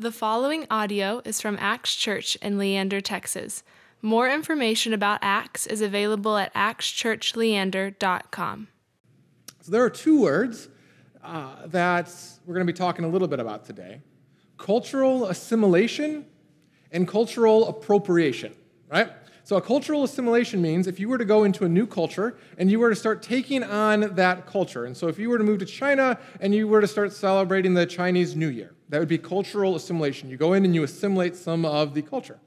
The following audio is from Acts Church in Leander, Texas. More information about Acts is available at actschurchleander.com. So there are two words uh, that we're going to be talking a little bit about today cultural assimilation and cultural appropriation, right? So, a cultural assimilation means if you were to go into a new culture and you were to start taking on that culture. And so, if you were to move to China and you were to start celebrating the Chinese New Year, that would be cultural assimilation. You go in and you assimilate some of the culture.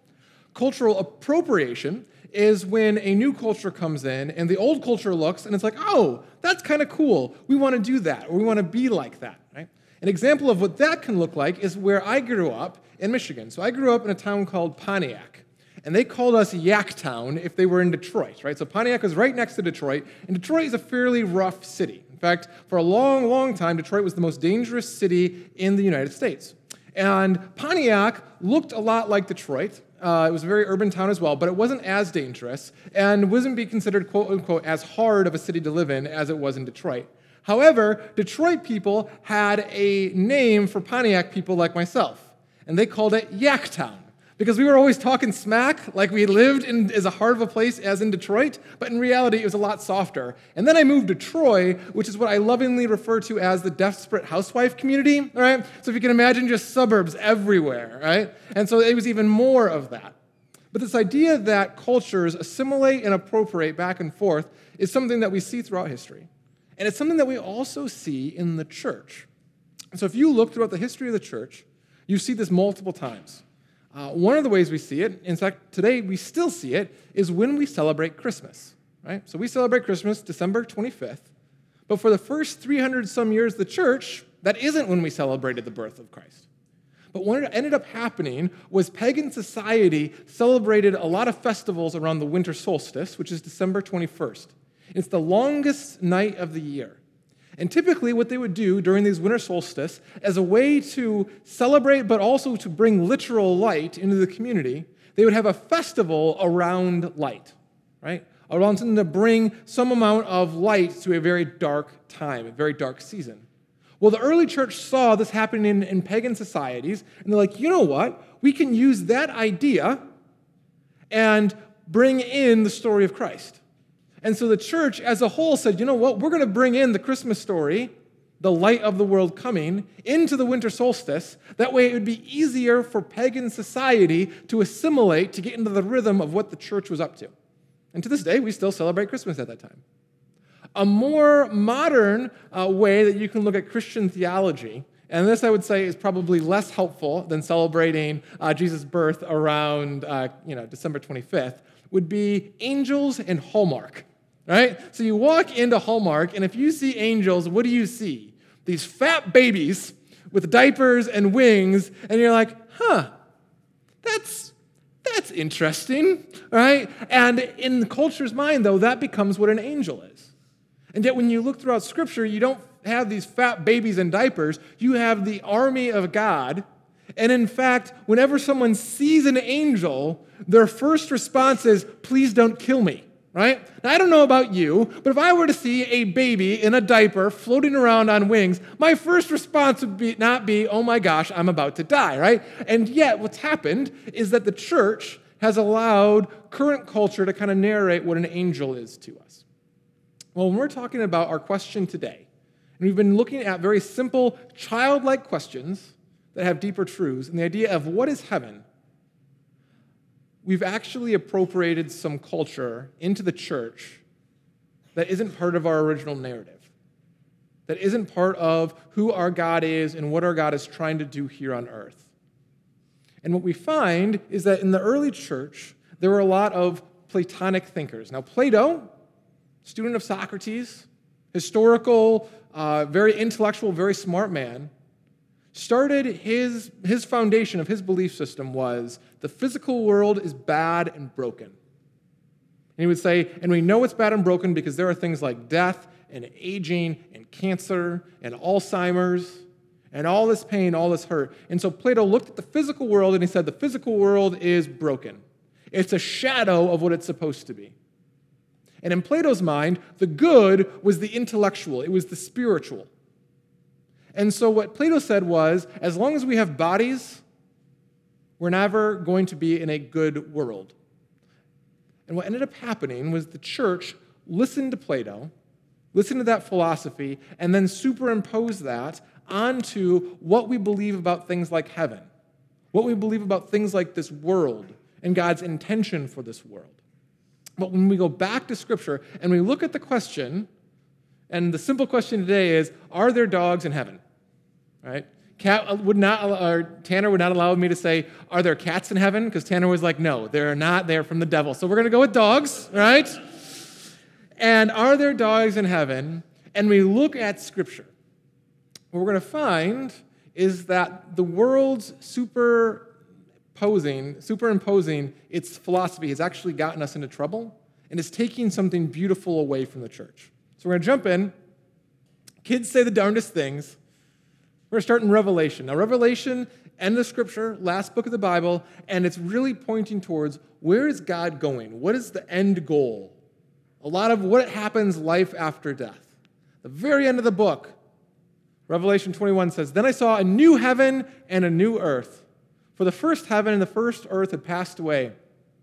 Cultural appropriation is when a new culture comes in and the old culture looks and it's like, oh, that's kind of cool. We want to do that or we want to be like that, right? An example of what that can look like is where I grew up in Michigan. So I grew up in a town called Pontiac and they called us Yacktown if they were in Detroit, right? So Pontiac was right next to Detroit, and Detroit is a fairly rough city. In fact, for a long, long time, Detroit was the most dangerous city in the United States. And Pontiac looked a lot like Detroit. Uh, it was a very urban town as well, but it wasn't as dangerous and wasn't be considered, quote unquote, as hard of a city to live in as it was in Detroit. However, Detroit people had a name for Pontiac people like myself, and they called it Yacktown because we were always talking smack like we lived in as hard of a place as in Detroit, but in reality it was a lot softer. And then I moved to Troy, which is what I lovingly refer to as the desperate housewife community, all right? So if you can imagine just suburbs everywhere, right? And so it was even more of that. But this idea that cultures assimilate and appropriate back and forth is something that we see throughout history. And it's something that we also see in the church. So if you look throughout the history of the church, you see this multiple times. Uh, one of the ways we see it, in fact, today we still see it, is when we celebrate Christmas, right? So we celebrate Christmas December 25th, but for the first 300 some years of the church, that isn't when we celebrated the birth of Christ. But what ended up happening was pagan society celebrated a lot of festivals around the winter solstice, which is December 21st. It's the longest night of the year. And typically, what they would do during these winter solstice, as a way to celebrate but also to bring literal light into the community, they would have a festival around light, right? Around something to bring some amount of light to a very dark time, a very dark season. Well, the early church saw this happening in, in pagan societies, and they're like, you know what? We can use that idea and bring in the story of Christ. And so the church as a whole said, you know what? We're going to bring in the Christmas story, the light of the world coming, into the winter solstice. That way it would be easier for pagan society to assimilate, to get into the rhythm of what the church was up to. And to this day, we still celebrate Christmas at that time. A more modern uh, way that you can look at Christian theology, and this I would say is probably less helpful than celebrating uh, Jesus' birth around uh, you know, December 25th, would be angels and Hallmark right? So you walk into Hallmark, and if you see angels, what do you see? These fat babies with diapers and wings, and you're like, huh, that's that's interesting, right? And in the culture's mind, though, that becomes what an angel is. And yet, when you look throughout Scripture, you don't have these fat babies in diapers. You have the army of God. And in fact, whenever someone sees an angel, their first response is, please don't kill me right? Now, I don't know about you, but if I were to see a baby in a diaper floating around on wings, my first response would be not be, oh my gosh, I'm about to die, right? And yet, what's happened is that the church has allowed current culture to kind of narrate what an angel is to us. Well, when we're talking about our question today, and we've been looking at very simple, childlike questions that have deeper truths, and the idea of what is heaven we've actually appropriated some culture into the church that isn't part of our original narrative, that isn't part of who our God is and what our God is trying to do here on earth. And what we find is that in the early church, there were a lot of Platonic thinkers. Now, Plato, student of Socrates, historical, uh, very intellectual, very smart man, started his, his foundation of his belief system was the physical world is bad and broken. And he would say, and we know it's bad and broken because there are things like death and aging and cancer and Alzheimer's and all this pain, all this hurt. And so Plato looked at the physical world and he said, the physical world is broken. It's a shadow of what it's supposed to be. And in Plato's mind, the good was the intellectual, it was the spiritual. And so, what Plato said was as long as we have bodies we're never going to be in a good world. And what ended up happening was the church listened to Plato, listened to that philosophy, and then superimposed that onto what we believe about things like heaven, what we believe about things like this world and God's intention for this world. But when we go back to Scripture and we look at the question, and the simple question today is Are there dogs in heaven? Right? Cat uh, would not, or Tanner would not allow me to say, Are there cats in heaven? Because Tanner was like, No, they're not. They're from the devil. So we're going to go with dogs, right? And are there dogs in heaven? And we look at Scripture. What we're going to find is that the world's superposing, superimposing its philosophy has actually gotten us into trouble and is taking something beautiful away from the church. So we're going to jump in. Kids say the darndest things. We're going to start in Revelation. Now, Revelation, end of scripture, last book of the Bible, and it's really pointing towards where is God going? What is the end goal? A lot of what happens life after death. The very end of the book, Revelation 21 says, Then I saw a new heaven and a new earth. For the first heaven and the first earth had passed away.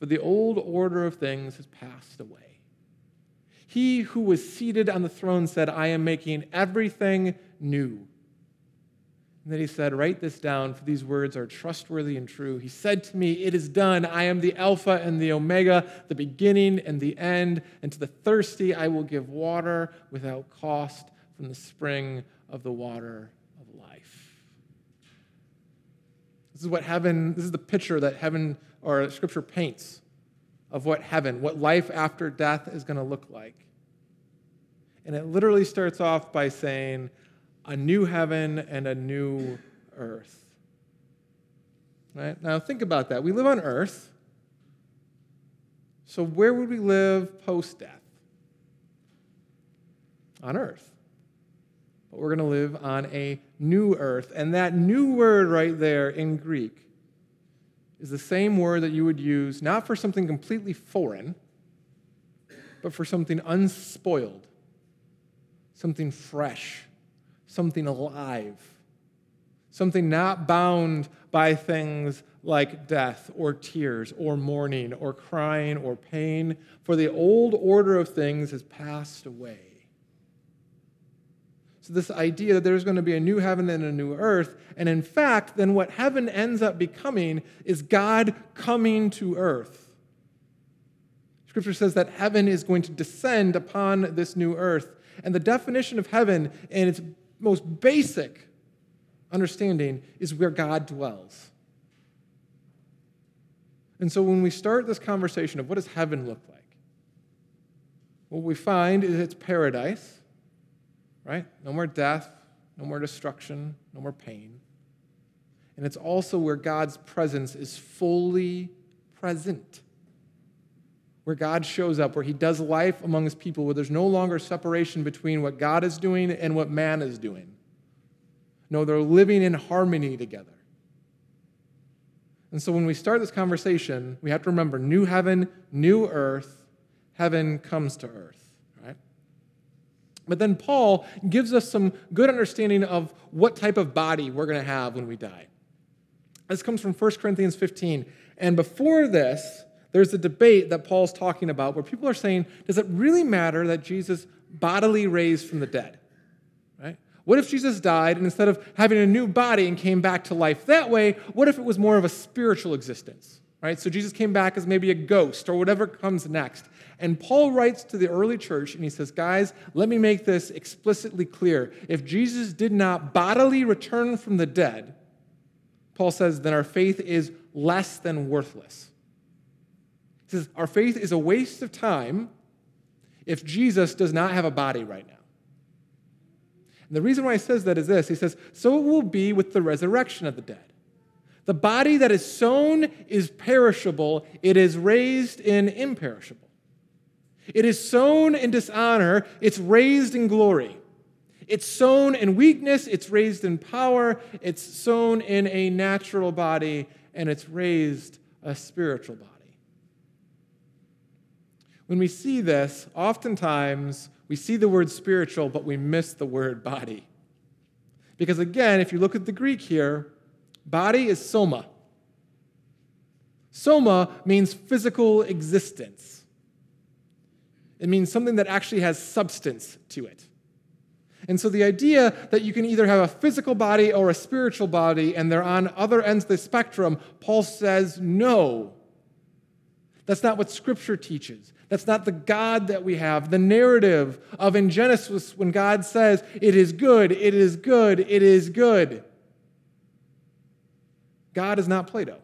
for the old order of things has passed away. He who was seated on the throne said, I am making everything new. And then he said, Write this down, for these words are trustworthy and true. He said to me, It is done. I am the Alpha and the Omega, the beginning and the end. And to the thirsty, I will give water without cost from the spring of the water of life. This is what heaven, this is the picture that heaven or scripture paints of what heaven, what life after death is going to look like. And it literally starts off by saying, a new heaven and a new earth. Right? Now, think about that. We live on earth. So, where would we live post death? On earth. But we're going to live on a new earth. And that new word right there in Greek is the same word that you would use not for something completely foreign, but for something unspoiled, something fresh, something alive, something not bound by things like death or tears or mourning or crying or pain, for the old order of things has passed away. This idea that there's going to be a new heaven and a new earth, and in fact, then what heaven ends up becoming is God coming to earth. Scripture says that heaven is going to descend upon this new earth. And the definition of heaven in its most basic understanding is where God dwells. And so when we start this conversation of what does heaven look like, what we find is it's paradise right? No more death, no more destruction, no more pain. And it's also where God's presence is fully present. Where God shows up, where He does life among His people, where there's no longer separation between what God is doing and what man is doing. No, they're living in harmony together. And so when we start this conversation, we have to remember new heaven, new earth, heaven comes to earth. But then Paul gives us some good understanding of what type of body we're going to have when we die. This comes from 1 Corinthians 15. And before this, there's a debate that Paul's talking about where people are saying, does it really matter that Jesus bodily raised from the dead? Right? What if Jesus died and instead of having a new body and came back to life that way, what if it was more of a spiritual existence? Right? So Jesus came back as maybe a ghost or whatever comes next. And Paul writes to the early church and he says, Guys, let me make this explicitly clear. If Jesus did not bodily return from the dead, Paul says, then our faith is less than worthless. He says, Our faith is a waste of time if Jesus does not have a body right now. And the reason why he says that is this He says, So it will be with the resurrection of the dead. The body that is sown is perishable, it is raised in imperishable. It is sown in dishonor, it's raised in glory. It's sown in weakness, it's raised in power, it's sown in a natural body, and it's raised a spiritual body. When we see this, oftentimes we see the word spiritual, but we miss the word body. Because again, if you look at the Greek here, body is soma. Soma means physical existence. It means something that actually has substance to it. And so the idea that you can either have a physical body or a spiritual body and they're on other ends of the spectrum, Paul says no. That's not what Scripture teaches. That's not the God that we have. The narrative of in Genesis, when God says, It is good, it is good, it is good. God is not Plato.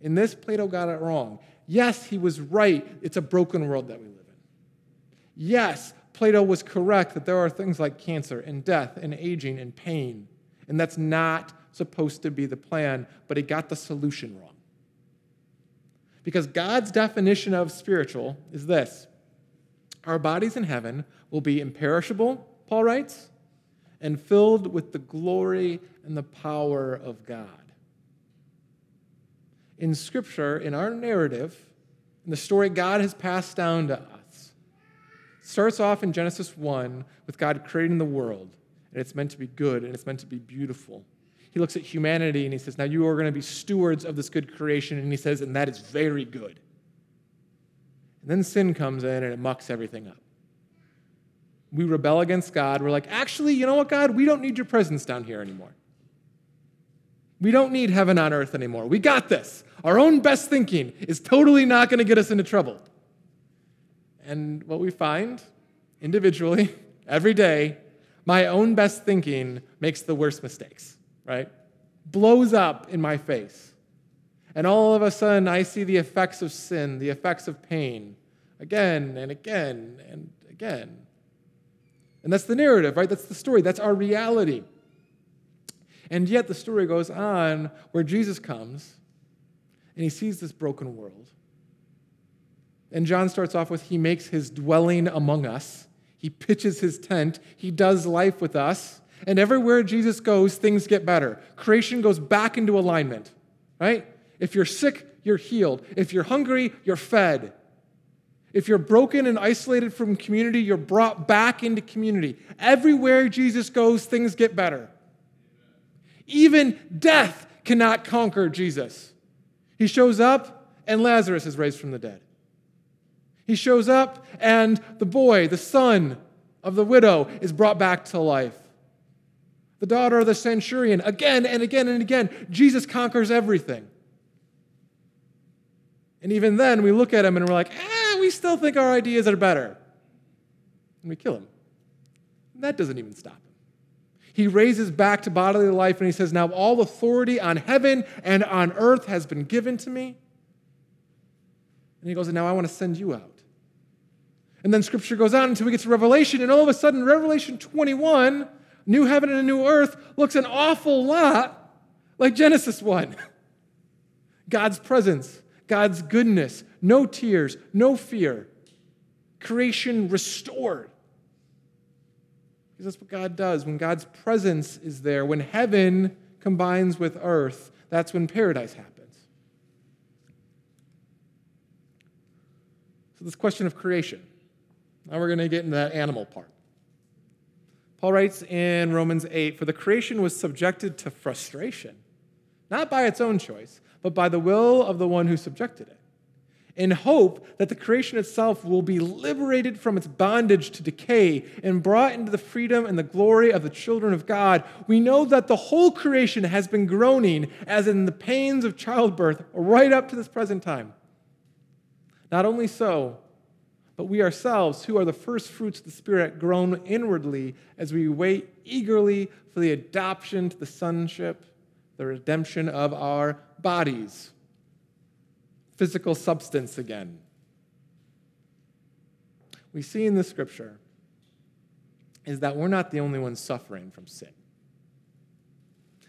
In this, Plato got it wrong. Yes, he was right. It's a broken world that we live in. Yes, Plato was correct that there are things like cancer and death and aging and pain, and that's not supposed to be the plan, but he got the solution wrong. Because God's definition of spiritual is this Our bodies in heaven will be imperishable, Paul writes, and filled with the glory and the power of God. In Scripture, in our narrative, in the story God has passed down to us, starts off in Genesis 1 with God creating the world, and it's meant to be good and it's meant to be beautiful he looks at humanity and he says, Now you are going to be stewards of this good creation. And he says, And that is very good. And then sin comes in and it mucks everything up. We rebel against God. We're like, Actually, you know what, God? We don't need your presence down here anymore. We don't need heaven on earth anymore. We got this. Our own best thinking is totally not going to get us into trouble. And what we find individually, every day, my own best thinking makes the worst mistakes right? Blows up in my face. And all of a sudden, I see the effects of sin, the effects of pain, again and again and again. And that's the narrative, right? That's the story. That's our reality. And yet, the story goes on where Jesus comes and he sees this broken world. And John starts off with He makes his dwelling among us, he pitches his tent, he does life with us. And everywhere Jesus goes, things get better. Creation goes back into alignment, right? If you're sick, you're healed. If you're hungry, you're fed. If you're broken and isolated from community, you're brought back into community. Everywhere Jesus goes, things get better. Even death cannot conquer Jesus. He shows up, and Lazarus is raised from the dead. He shows up, and the boy, the son of the widow, is brought back to life the daughter of the centurion. Again and again and again, Jesus conquers everything. And even then, we look at him and we're like, ah, still think our ideas are better. And we kill him. And that doesn't even stop him. He raises back to bodily life and he says, Now all authority on heaven and on earth has been given to me. And he goes, now I want to send you out. And then scripture goes on until we get to Revelation, and all of a sudden, Revelation 21 new heaven and a new earth looks an awful lot like Genesis 1. God's presence, God's goodness, no tears, no fear, creation restored. Because that's what God does. When God's presence is there, when heaven combines with earth, that's when paradise happens. So, this question of creation. Now we're going to get into that animal part. Paul writes in Romans 8 For the creation was subjected to frustration, not by its own choice, but by the will of the one who subjected it, in hope that the creation itself will be liberated from its bondage to decay and brought into the freedom and the glory of the children of God. We know that the whole creation has been groaning as in the pains of childbirth right up to this present time. Not only so, but we ourselves, who are the first fruits of the Spirit, groan inwardly as we wait eagerly for the adoption to the sonship, the redemption of our bodies. Physical substance again. We see in the scripture is that we're not the only ones suffering from sin.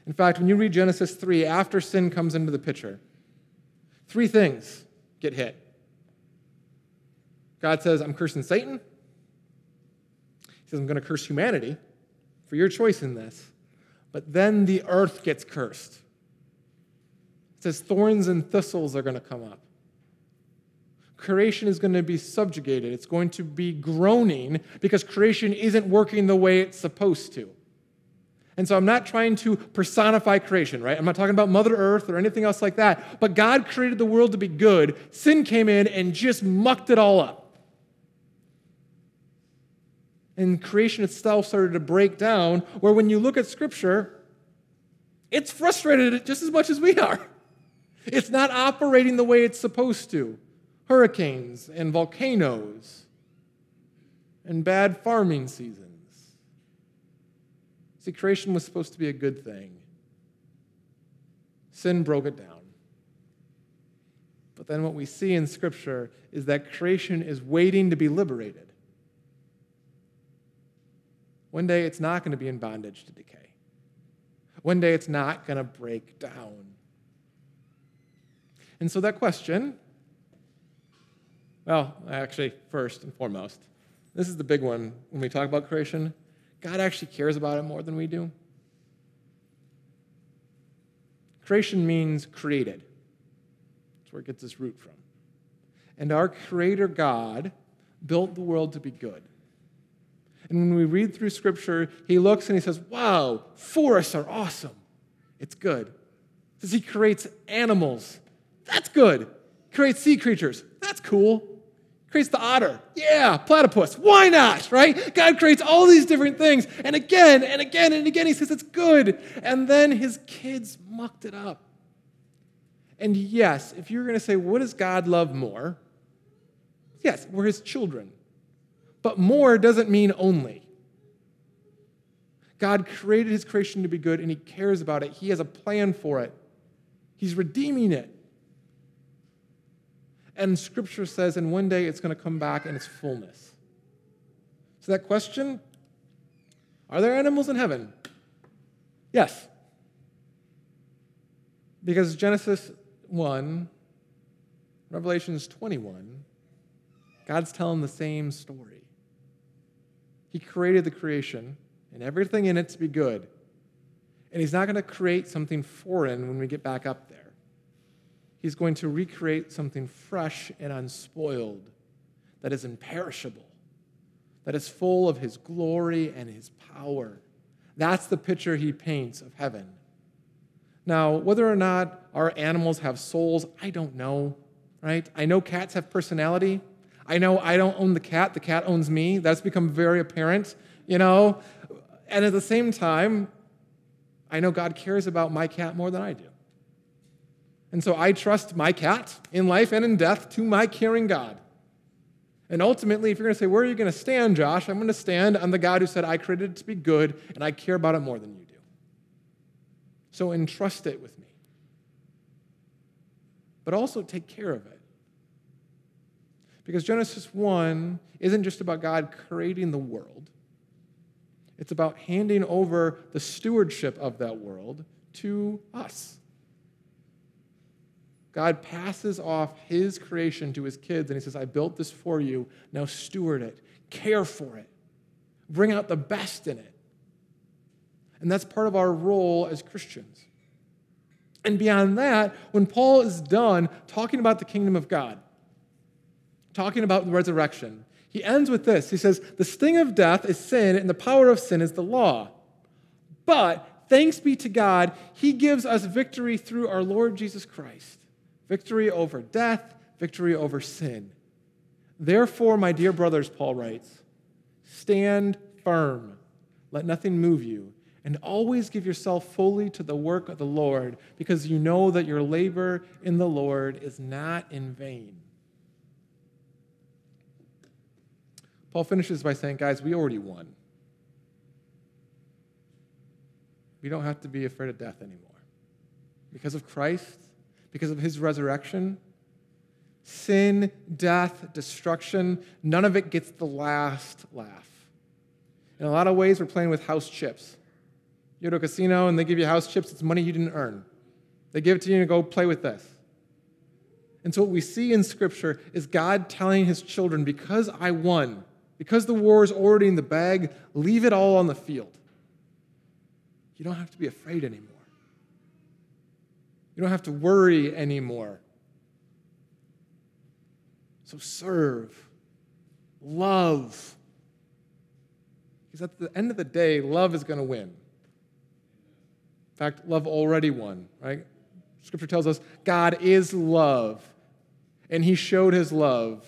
In fact, when you read Genesis 3, after sin comes into the picture, three things get hit. God says, I'm cursing Satan. He says, I'm going to curse humanity for your choice in this. But then the earth gets cursed. It says, thorns and thistles are going to come up. Creation is going to be subjugated. It's going to be groaning because creation isn't working the way it's supposed to. And so I'm not trying to personify creation, right? I'm not talking about Mother Earth or anything else like that. But God created the world to be good. Sin came in and just mucked it all up. And creation itself started to break down, where when you look at Scripture, it's frustrated just as much as we are. It's not operating the way it's supposed to. Hurricanes and volcanoes and bad farming seasons See, creation was supposed to be a good thing. Sin broke it down. But then what we see in Scripture is that creation is waiting to be liberated. One day it's not going to be in bondage to decay. One day it's not going to break down. And so that question, well, actually, first and foremost, this is the big one when we talk about creation. God actually cares about it more than we do. Creation means created. That's where it gets its root from. And our Creator God built the world to be good. And when we read through Scripture, He looks and He says, Wow, forests are awesome. It's good. Says He creates animals. That's good. Creates sea creatures. That's cool creates the otter. Yeah, platypus. Why not, right? God creates all these different things. And again and again and again, he says it's good. And then his kids mucked it up. And yes, if you're going to say, what does God love more? Yes, we're his children. But more doesn't mean only. God created his creation to be good and he cares about it. He has a plan for it. He's redeeming it. And scripture says, and one day it's going to come back in its fullness. So, that question are there animals in heaven? Yes. Because Genesis 1, Revelations 21, God's telling the same story. He created the creation and everything in it to be good. And He's not going to create something foreign when we get back up there. He's going to recreate something fresh and unspoiled that is imperishable, that is full of his glory and his power. That's the picture he paints of heaven. Now, whether or not our animals have souls, I don't know, right? I know cats have personality. I know I don't own the cat, the cat owns me. That's become very apparent, you know? And at the same time, I know God cares about my cat more than I do. And so I trust my cat in life and in death to my caring God. And ultimately, if you're going to say, Where are you going to stand, Josh? I'm going to stand on the God who said, I created it to be good and I care about it more than you do. So entrust it with me. But also take care of it. Because Genesis 1 isn't just about God creating the world, it's about handing over the stewardship of that world to us. God passes off his creation to his kids and he says, I built this for you. Now steward it, care for it, bring out the best in it. And that's part of our role as Christians. And beyond that, when Paul is done talking about the kingdom of God, talking about the resurrection, he ends with this. He says, The sting of death is sin, and the power of sin is the law. But thanks be to God, he gives us victory through our Lord Jesus Christ victory over death, victory over sin. Therefore, my dear brothers, Paul writes, stand firm, let nothing move you, and always give yourself fully to the work of the Lord, because you know that your labor in the Lord is not in vain. Paul finishes by saying, guys, we already won. We don't have to be afraid of death anymore. Because of Christ, because of his resurrection. Sin, death, destruction, none of it gets the last laugh. In a lot of ways, we're playing with house chips. You go to a casino and they give you house chips, it's money you didn't earn. They give it to you and go play with this. And so, what we see in Scripture is God telling his children, because I won, because the war is already in the bag, leave it all on the field. You don't have to be afraid anymore. You don't have to worry anymore. So, serve, love. Because at the end of the day, love is going to win. In fact, love already won, right? Scripture tells us God is love. And he showed his love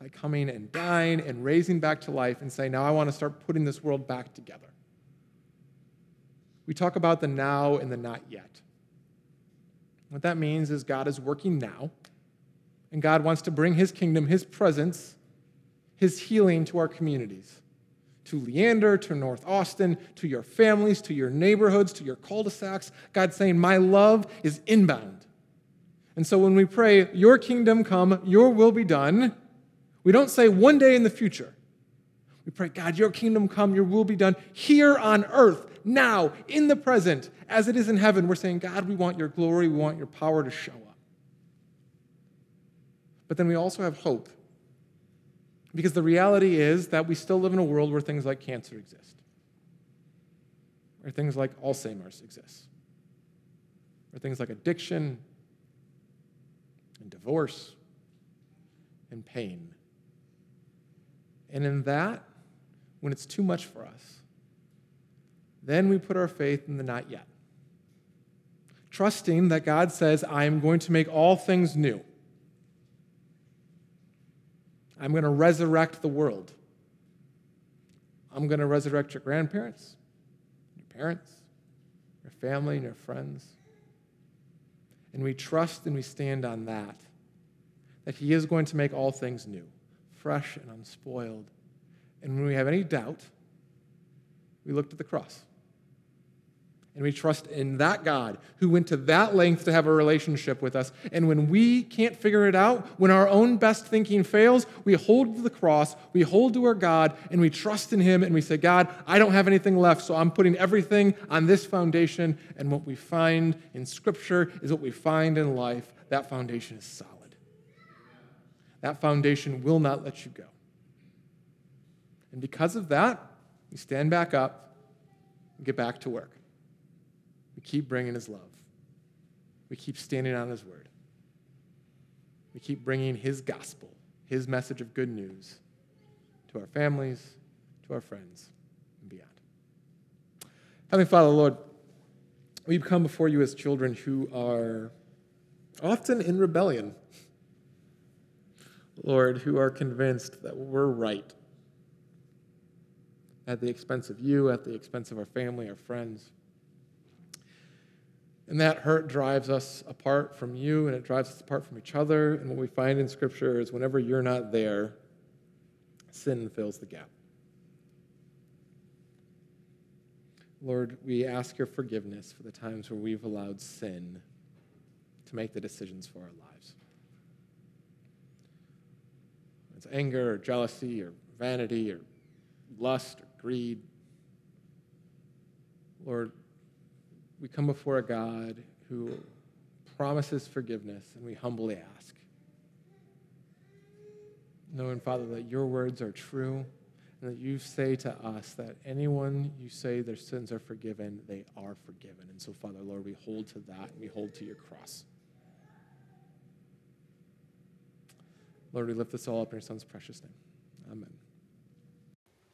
by coming and dying and raising back to life and saying, Now I want to start putting this world back together. We talk about the now and the not yet. What that means is God is working now, and God wants to bring his kingdom, his presence, his healing to our communities to Leander, to North Austin, to your families, to your neighborhoods, to your cul de sacs. God's saying, My love is inbound. And so when we pray, Your kingdom come, Your will be done, we don't say one day in the future. We pray, God, Your kingdom come, Your will be done here on earth, now, in the present, as it is in heaven. We're saying, God, we want Your glory, we want Your power to show up. But then we also have hope. Because the reality is that we still live in a world where things like cancer exist, where things like Alzheimer's exist, where things like addiction and divorce and pain. And in that, when it's too much for us, then we put our faith in the not yet. Trusting that God says, I am going to make all things new. I'm going to resurrect the world. I'm going to resurrect your grandparents, your parents, your family, and your friends. And we trust and we stand on that, that He is going to make all things new, fresh and unspoiled. And when we have any doubt, we look to the cross. And we trust in that God who went to that length to have a relationship with us. And when we can't figure it out, when our own best thinking fails, we hold to the cross, we hold to our God, and we trust in Him, and we say, God, I don't have anything left, so I'm putting everything on this foundation. And what we find in Scripture is what we find in life. That foundation is solid. That foundation will not let you go. And because of that, we stand back up and get back to work. We keep bringing His love. We keep standing on His word. We keep bringing His gospel, His message of good news to our families, to our friends, and beyond. Heavenly Father, Lord, we come before you as children who are often in rebellion. Lord, who are convinced that we're right at the expense of you, at the expense of our family, our friends. And that hurt drives us apart from you and it drives us apart from each other. And what we find in Scripture is whenever you're not there, sin fills the gap. Lord, we ask your forgiveness for the times where we've allowed sin to make the decisions for our lives. It's anger or jealousy or vanity or lust or greed. Lord, we come before a God who promises forgiveness, and we humbly ask. Knowing, Father, that your words are true, and that you say to us that anyone you say their sins are forgiven, they are forgiven. And so, Father, Lord, we hold to that, and we hold to your cross. Lord, we lift this all up in your Son's precious name. Amen.